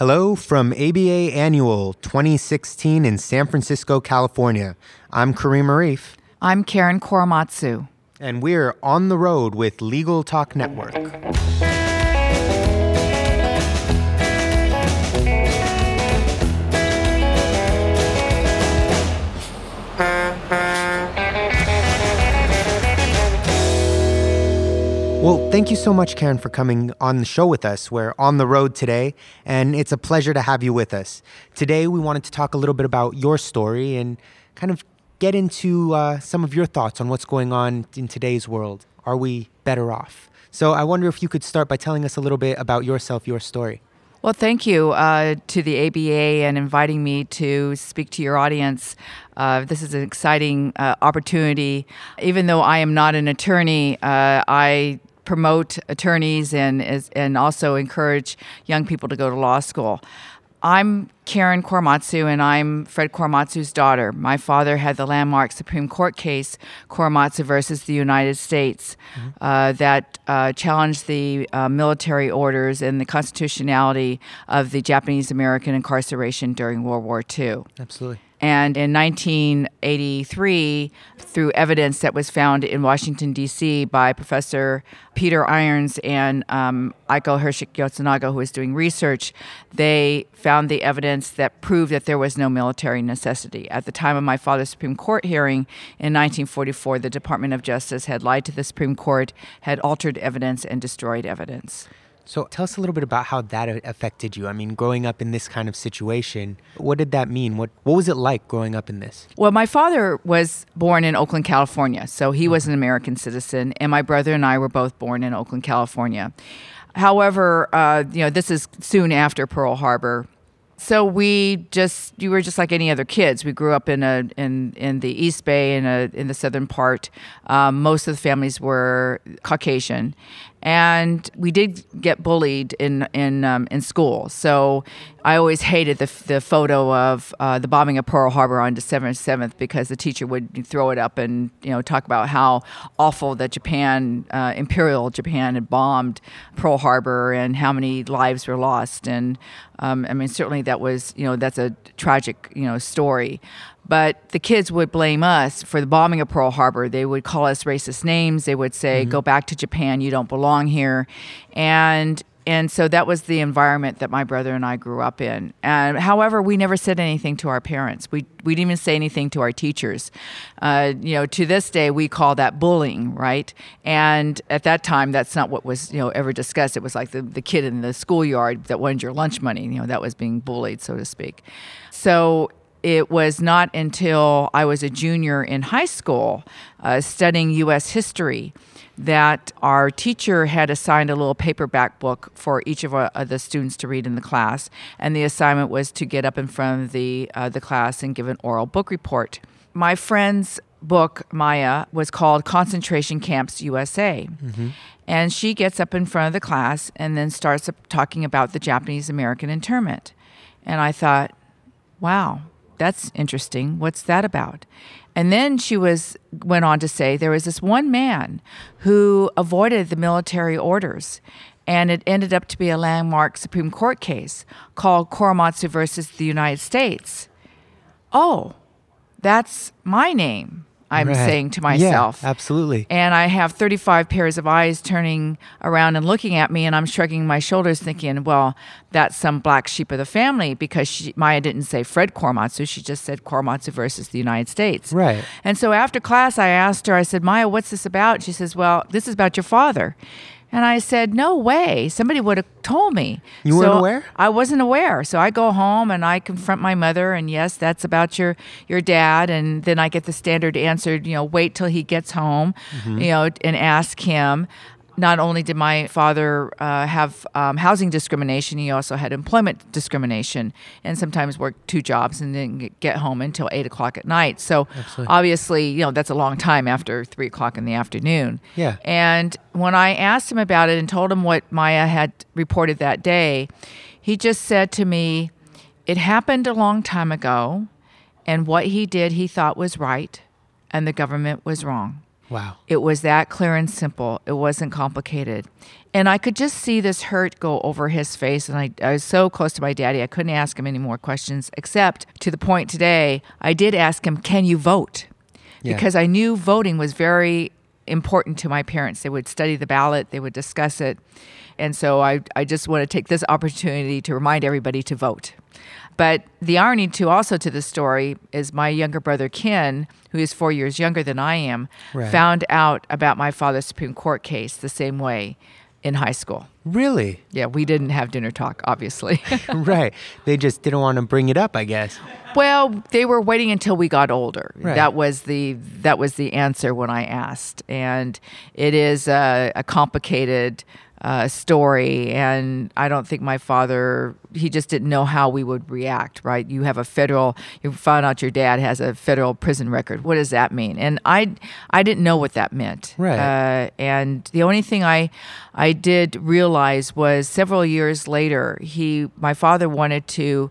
Hello from ABA Annual 2016 in San Francisco, California. I'm Kareem Arif. I'm Karen Korematsu. And we're on the road with Legal Talk Network. Well, thank you so much, Karen, for coming on the show with us. We're on the road today, and it's a pleasure to have you with us. Today, we wanted to talk a little bit about your story and kind of get into uh, some of your thoughts on what's going on in today's world. Are we better off? So, I wonder if you could start by telling us a little bit about yourself, your story. Well, thank you uh, to the ABA and inviting me to speak to your audience. Uh, this is an exciting uh, opportunity. Even though I am not an attorney, uh, I promote attorneys and and also encourage young people to go to law school. I'm Karen Korematsu, and I'm Fred Korematsu's daughter. My father had the landmark Supreme Court case, Korematsu versus the United States, mm-hmm. uh, that uh, challenged the uh, military orders and the constitutionality of the Japanese American incarceration during World War II. Absolutely. And in 1983, through evidence that was found in Washington, D.C. by Professor Peter Irons and um, Aiko Herzig-Yoshinaga, who was doing research, they found the evidence that proved that there was no military necessity. At the time of my father's Supreme Court hearing in 1944, the Department of Justice had lied to the Supreme Court, had altered evidence, and destroyed evidence. So tell us a little bit about how that affected you. I mean, growing up in this kind of situation, what did that mean? What what was it like growing up in this? Well, my father was born in Oakland, California, so he was an American citizen, and my brother and I were both born in Oakland, California. However, uh, you know, this is soon after Pearl Harbor. So we just you were just like any other kids. We grew up in a in in the East Bay in a in the southern part. Um, most of the families were Caucasian, and we did get bullied in in um, in school. So I always hated the the photo of uh, the bombing of Pearl Harbor on December seventh because the teacher would throw it up and you know talk about how awful that Japan, uh, Imperial Japan, had bombed Pearl Harbor and how many lives were lost. And um, I mean, certainly that was you know that's a tragic you know story. But the kids would blame us for the bombing of Pearl Harbor. They would call us racist names. They would say, mm-hmm. "Go back to Japan. You don't belong here." And and so that was the environment that my brother and I grew up in. And however, we never said anything to our parents. We we didn't even say anything to our teachers. Uh, you know, to this day, we call that bullying, right? And at that time, that's not what was you know ever discussed. It was like the the kid in the schoolyard that wanted your lunch money. You know, that was being bullied, so to speak. So it was not until I was a junior in high school uh, studying U.S. history that our teacher had assigned a little paperback book for each of, our, uh, the students to read in the class, and the assignment was to get up in front of the uh, the class and give an oral book report. My friend's book, Maya, was called Concentration Camps USA. Mm-hmm. And she gets up in front of the class and then starts talking about the Japanese American internment. And I thought, wow, that's interesting. What's that about? And then she was went on to say there was this one man who avoided the military orders and it ended up to be a landmark Supreme Court case called Korematsu versus the United States. Oh, that's my name. I'm right. saying to myself. Yeah, absolutely. And I have 35 pairs of eyes turning around and looking at me, and I'm shrugging my shoulders, thinking, well, that's some black sheep of the family because she, Maya didn't say Fred Korematsu. She just said Korematsu versus the United States. Right. And so after class, I asked her, I said, Maya, what's this about? She says, well, this is about your father. And I said, No way. Somebody would have told me. You weren't aware? I wasn't aware. So I go home and I confront my mother and yes, that's about your your dad. And then I get the standard answer, you know, wait till he gets home, mm-hmm. you know, and ask him not only did my father uh, have um, housing discrimination, he also had employment discrimination, and sometimes worked two jobs and didn't get home until eight o'clock at night. So Absolutely. obviously, you know that's a long time after three o'clock in the afternoon. Yeah. And when I asked him about it and told him what Maya had reported that day, he just said to me, "It happened a long time ago, and what he did he thought was right, and the government was wrong." Wow. It was that clear and simple. It wasn't complicated. And I could just see this hurt go over his face. And I, I was so close to my daddy, I couldn't ask him any more questions, except to the point today, I did ask him, Can you vote? Yeah. Because I knew voting was very important to my parents. They would study the ballot, they would discuss it. And so I, I just want to take this opportunity to remind everybody to vote. But the irony to also to the story is my younger brother Ken, who is four years younger than I am, Right. found out about my father's Supreme Court case the same way in high school. Really? Yeah, we didn't have dinner talk, obviously. right. They just didn't want to bring it up, I guess. well, they were waiting until we got older. Right. That was the that was the answer when I asked, and it is a, a complicated uh, story, and I don't think my father he just didn't know how we would react. Right? You have a federal. You found out your dad has a federal prison record. What does that mean? And I I didn't know what that meant. Right. Uh, and the only thing I I did realize was several years later, he my father wanted to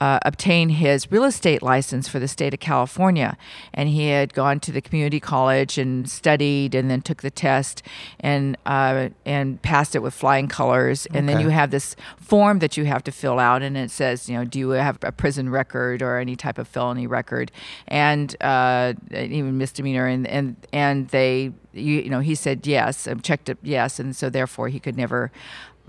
uh, obtain his real estate license for the state of California, and he had gone to the community college and studied, and then took the test and uh, and passed it with flying colors. And then you have this form that you have to fill out, and it says, you know, do you have a prison record or any type of felony record, and uh, even misdemeanor, and and and they, you, you know, he said yes, checked it yes, and so therefore he could never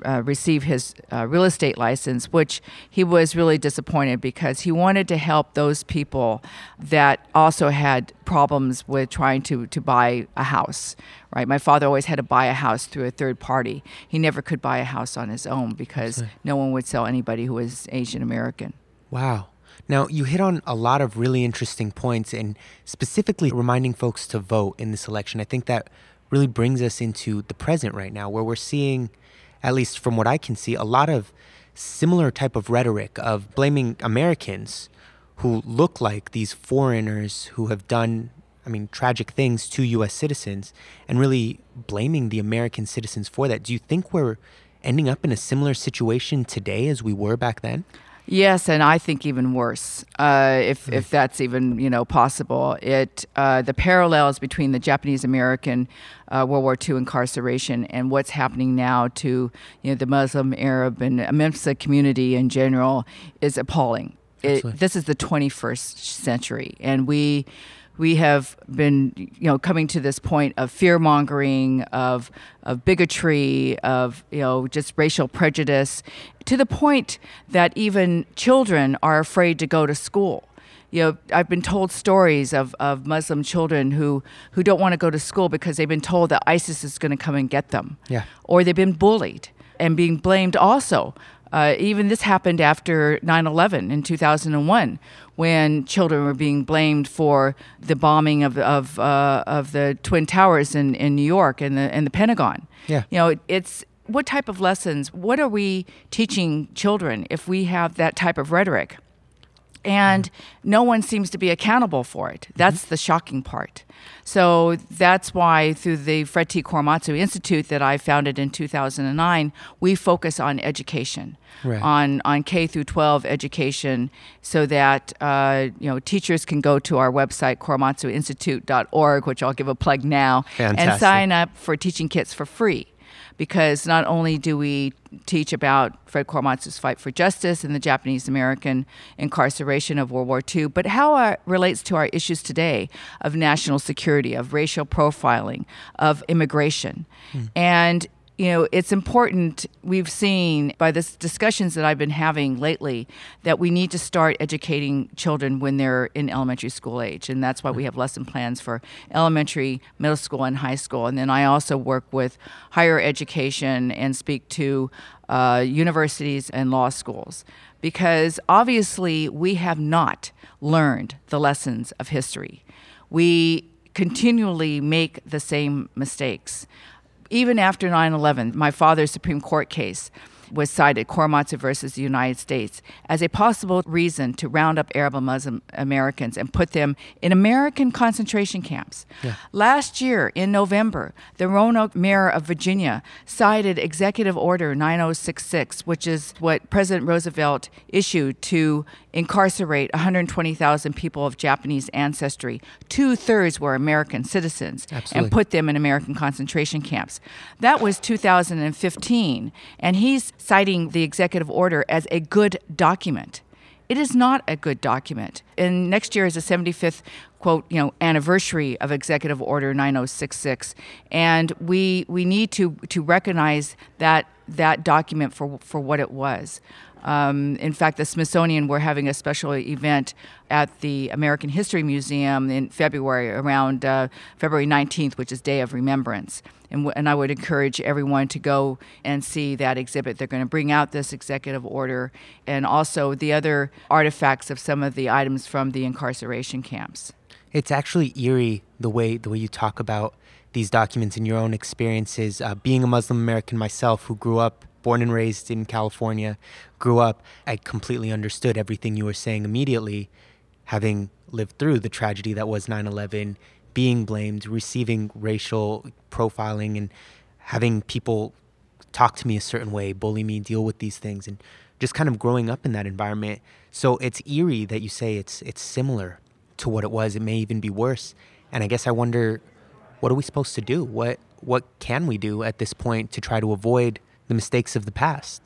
uh, receive his uh, real estate license, which he was really disappointed because he wanted to help those people that also had problems with trying to, to buy a house. Right, my father always had to buy a house through a third party. He never could buy a house on his own because no one would sell anybody who was Asian American. Wow. Now, you hit on a lot of really interesting points and specifically reminding folks to vote in this election. I think that really brings us into the present right now where we're seeing, at least from what I can see, a lot of similar type of rhetoric of blaming Americans who look like these foreigners who have done, I mean, tragic things to U.S. citizens and really blaming the American citizens for that. Do you think we're ending up in a similar situation today as we were back then? Yes, and I think even worse, uh, if if that's even you know possible. It uh, the parallels between the Japanese American uh, World War II incarceration and what's happening now to you know the Muslim, Arab, and Mensa community in general is appalling. It, this is the 21st century, and we we have been you know coming to this point of fear mongering of of bigotry of you know just racial prejudice to the point that even children are afraid to go to school you know i've been told stories of, of muslim children who who don't want to go to school because they've been told that isis is going to come and get them Yeah. or they've been bullied and being blamed also. Uh, even this happened after 9 11 in 2001 when children were being blamed for the bombing of, of, uh, of the Twin Towers in, in New York and the, and the Pentagon. Yeah. You know, it, it's what type of lessons, what are we teaching children if we have that type of rhetoric? And no one seems to be accountable for it. That's the shocking part. So that's why through the Fred T. Korematsu Institute that I founded in 2009, we focus on education, Right. on on K through 12 education, so that uh, you know teachers can go to our website korematsuinstitute.org, which I'll give a plug now, and sign up for teaching kits for free because not only do we teach about Fred Korematsu's fight for justice and the Japanese American incarceration of World War II, but how it relates to our issues today of national security, of racial profiling, of immigration. Hmm. And you know, it's important. We've seen by the discussions that I've been having lately that we need to start educating children when they're in elementary school age. And that's why we have lesson plans for elementary, middle school, and high school. And then I also work with higher education and speak to uh, universities and law schools because obviously we have not learned the lessons of history. We continually make the same mistakes even after 9 11, my father's Supreme Court case, was cited, Korematsu versus the United States, as a possible reason to round up Arab and Muslim Americans and put them in American concentration camps. Yeah. Last year in November, the Roanoke mayor of Virginia cited Executive Order 9066, which is what President Roosevelt issued to incarcerate 120,000 people of Japanese ancestry. Two thirds were American citizens Absolutely. and put them in American concentration camps. That was 2015, and he's citing the executive order as a good document. It is not a good document. And next year is the 75th quote, you know, anniversary of Executive Order 9066, and we we need to to recognize that that document for for what it was. Um, in fact, the Smithsonian were having a special event at the American History Museum in February, around uh, February 19th, which is Day of Remembrance. And, w- and I would encourage everyone to go and see that exhibit. They're going to bring out this executive order and also the other artifacts of some of the items from the incarceration camps. It's actually eerie the way the way you talk about these documents and your own experiences. Uh, being a Muslim American myself, who grew up, born and raised in California, grew up, I completely understood everything you were saying immediately, having lived through the tragedy that was 9/11, being blamed, receiving racial profiling, and having people talk to me a certain way, bully me, deal with these things, and just kind of growing up in that environment. So it's eerie that you say it's it's similar to what it was. It may even be worse. And I guess I wonder, what are we supposed to do? What what can we do at this point to try to avoid the mistakes of the past?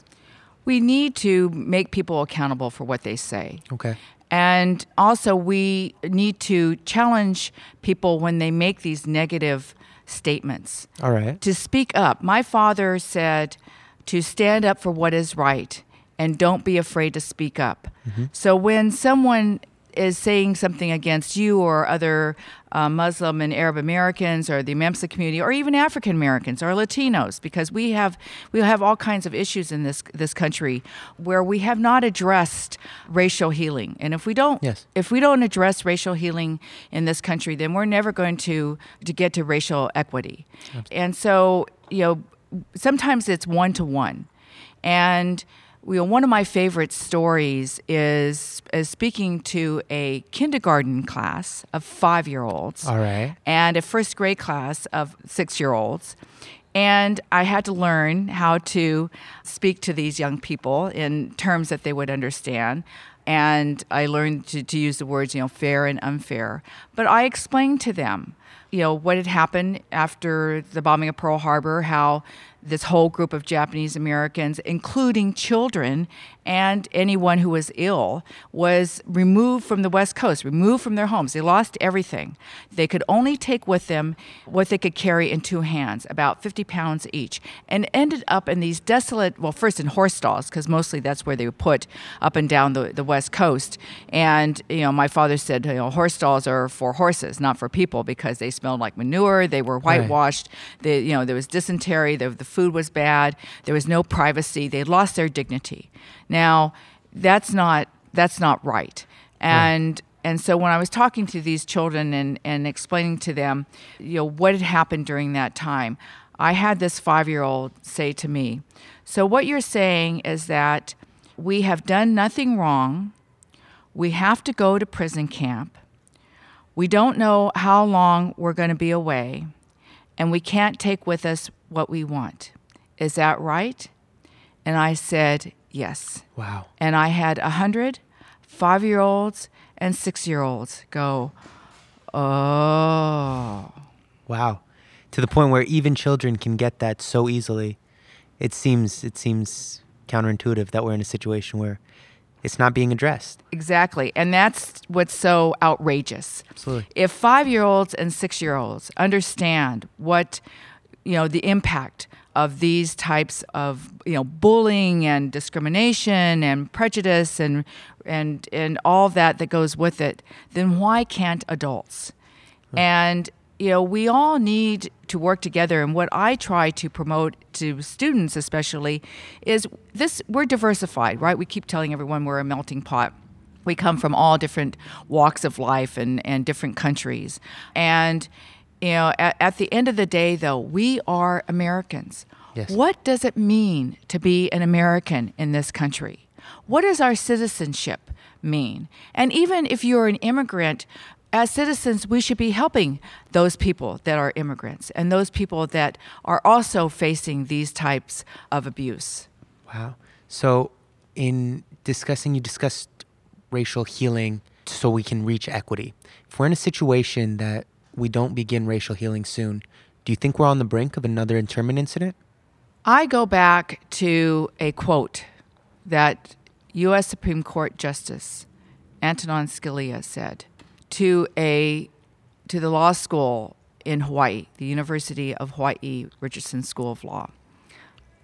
We need to make people accountable for what they say. Okay. And also, we need to challenge people when they make these negative statements All right. to speak up. My father said to stand up for what is right and don't be afraid to speak up. Mm-hmm. So when someone is saying something against you or other uh, Muslim and Arab Americans or the MEMSA community or even African Americans or Latinos, because we have we have all kinds of issues in this this country where we have not addressed racial healing, and if we don't Yes. if we don't address racial healing in this country, then we're never going to to get to racial equity. And so, you know, sometimes it's one to one. And you know, one of my favorite stories is, is speaking to a kindergarten class of five year olds All right. and a first grade class of six year olds. And I had to learn how to speak to these young people in terms that they would understand. And I learned to, to use the words, you know, fair and unfair. But I explained to them, you know, what had happened after the bombing of Pearl Harbor, how this whole group of Japanese Americans, including children and anyone who was ill, was removed from the West Coast, removed from their homes. They lost everything. They could only take with them what they could carry in two hands, about 50 pounds each, and ended up in these desolate, well, first in horse stalls, because mostly that's where they were put up and down the, the West Coast. And, you know, my father said, you know, horse stalls are for horses, not for people, because they smelled like manure, they were Right. whitewashed, they, you know, there was dysentery, the, the food was bad, there was no privacy, they lost their dignity. Now, that's not that's not right. And and so when I was talking to these children and, and explaining to them, you know, what had happened during that time, I had this five year old say to me, So what you're saying is that we have done nothing wrong, we have to go to prison camp, we don't know how long we're going to be away, and we can't take with us what we want. Is that right? And I said, Yes. Wow. And I had a hundred five year olds and six year olds go, Oh. Wow. To the point where even children can get that so easily. It seems it seems counterintuitive that we're in a situation where it's not being addressed. Exactly. And that's what's so outrageous. Absolutely. If five year olds and six year olds understand what, you know, the impact of these types of, you know, bullying and discrimination and prejudice and, and, and all that that goes with it, then why can't adults? And you know, we all need to work together. And what I try to promote to students, especially, is this we're diversified, right? We keep telling everyone we're a melting pot. We come from all different walks of life and, and different countries. And, you know, at, at the end of the day, though, we are Americans. Yes. What does it mean to be an American in this country? What does our citizenship mean? And even if you're an immigrant, as citizens, we should be helping those people that are immigrants and those people that are also facing these types of abuse. Wow. So, in discussing, you discussed racial healing so we can reach equity. If we're in a situation that we don't begin racial healing soon, do you think we're on the brink of another internment incident? I go back to a quote that U.S. Supreme Court Justice Antonin Scalia said to a to the law school in Hawaii, the University of Hawaii Richardson School of Law,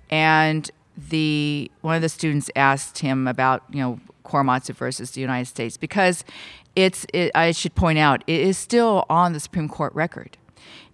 and the one of the students asked him about you know Korematsu versus the United States because it's it, I should point out it is still on the Supreme Court record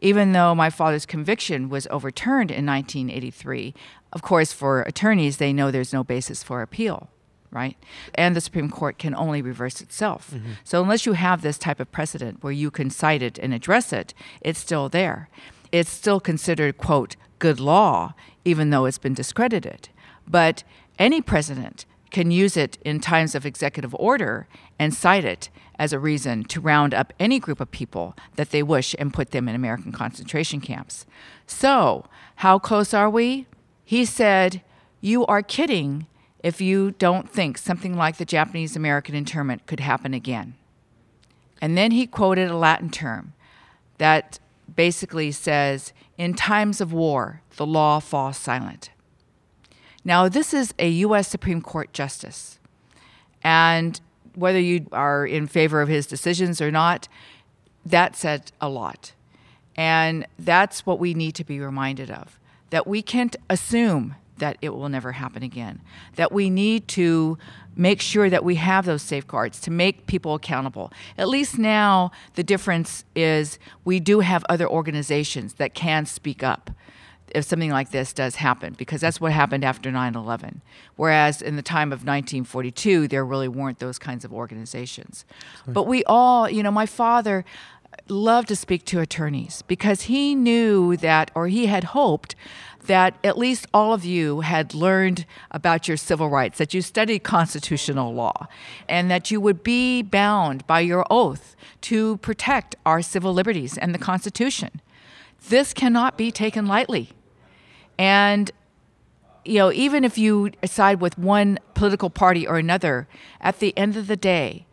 even though my father's conviction was overturned in 1983, of course, for attorneys, they know there's no basis for appeal, right? And the Supreme Court can only reverse itself. Mm-hmm. So unless you have this type of precedent where you can cite it and address it, it's still there. It's still considered, quote, good law, even though it's been discredited. But any president can use it in times of executive order and cite it as a reason to round up any group of people that they wish and put them in American concentration camps. So, how close are we? He said, You are kidding if you don't think something like the Japanese American internment could happen again. And then he quoted a Latin term that basically says, In times of war, the law falls silent. Now, this is a U.S. Supreme Court justice. And whether you are in favor of his decisions or not, that said a lot. And that's what we need to be reminded of that we can't assume that it will never happen again, that we need to make sure that we have those safeguards to make people accountable. At least now, the difference is we do have other organizations that can speak up if something like this does happen, because that's what happened after 9 11. Whereas in the time of 1942, there really weren't those kinds of organizations. Sorry. But we all, you know, my father loved to speak to attorneys because he knew that, or he had hoped that at least all of you had learned about your civil rights, that you studied constitutional law, and that you would be bound by your oath to protect our civil liberties and the Constitution. This cannot be taken lightly. And you know, even if you side with one political party or another, at the end of the day,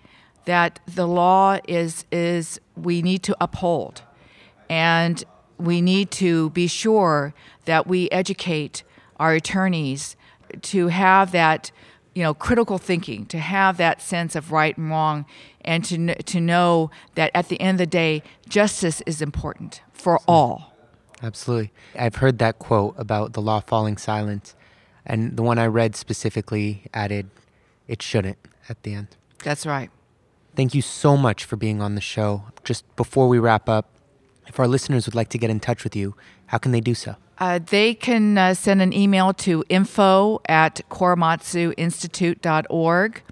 that the law is is we need to uphold, and we need to be sure that we educate our attorneys to have that you know critical thinking, to have that sense of right and wrong, and to to know that at the end of the day, justice is important for all. Absolutely. I've heard that quote about the law falling silent, and the one I read specifically added, it shouldn't at the end. That's right. Thank you so much for being on the show. Just before we wrap up, if our listeners would like to get in touch with you, how can they do so? Uh, they can uh, send an email to info at korematsuinstitute.org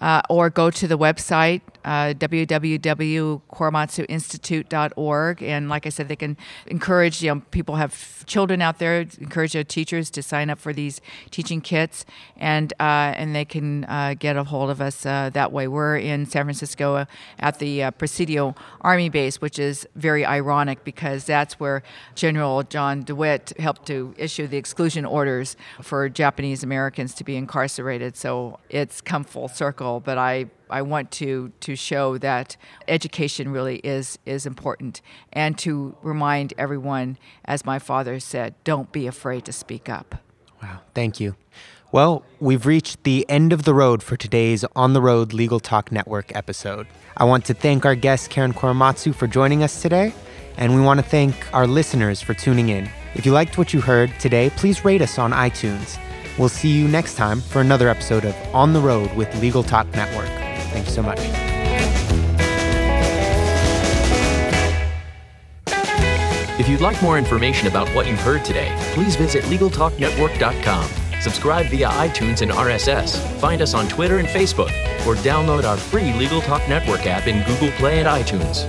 uh, or go to the website uh, www.korematsuinstitute.org. And like I said, they can encourage you know, people have children out there, encourage their teachers to sign up for these teaching kits, and uh, and they can uh, get a hold of us uh, that way. We're in San Francisco at the uh, Presidio Army Base, which is very ironic because that's where General John DeWitt helped to issue the exclusion orders for Japanese Americans to be incarcerated. So it's come full circle. But I I want to to show that education really is is important and to remind everyone, as my father said, don't be afraid to speak up. Wow, thank you. Well, we've reached the end of the road for today's On the Road Legal Talk Network episode. I want to thank our guest Karen Korematsu for joining us today, and we want to thank our listeners for tuning in. If you liked what you heard today, please rate us on iTunes. We'll see you next time for another episode of On the Road with Legal Talk Network. Thank you so much. If you'd like more information about what you've heard today, please visit LegalTalkNetwork.com. Subscribe via iTunes and RSS. Find us on Twitter and Facebook, or download our free Legal Talk Network app in Google Play and iTunes.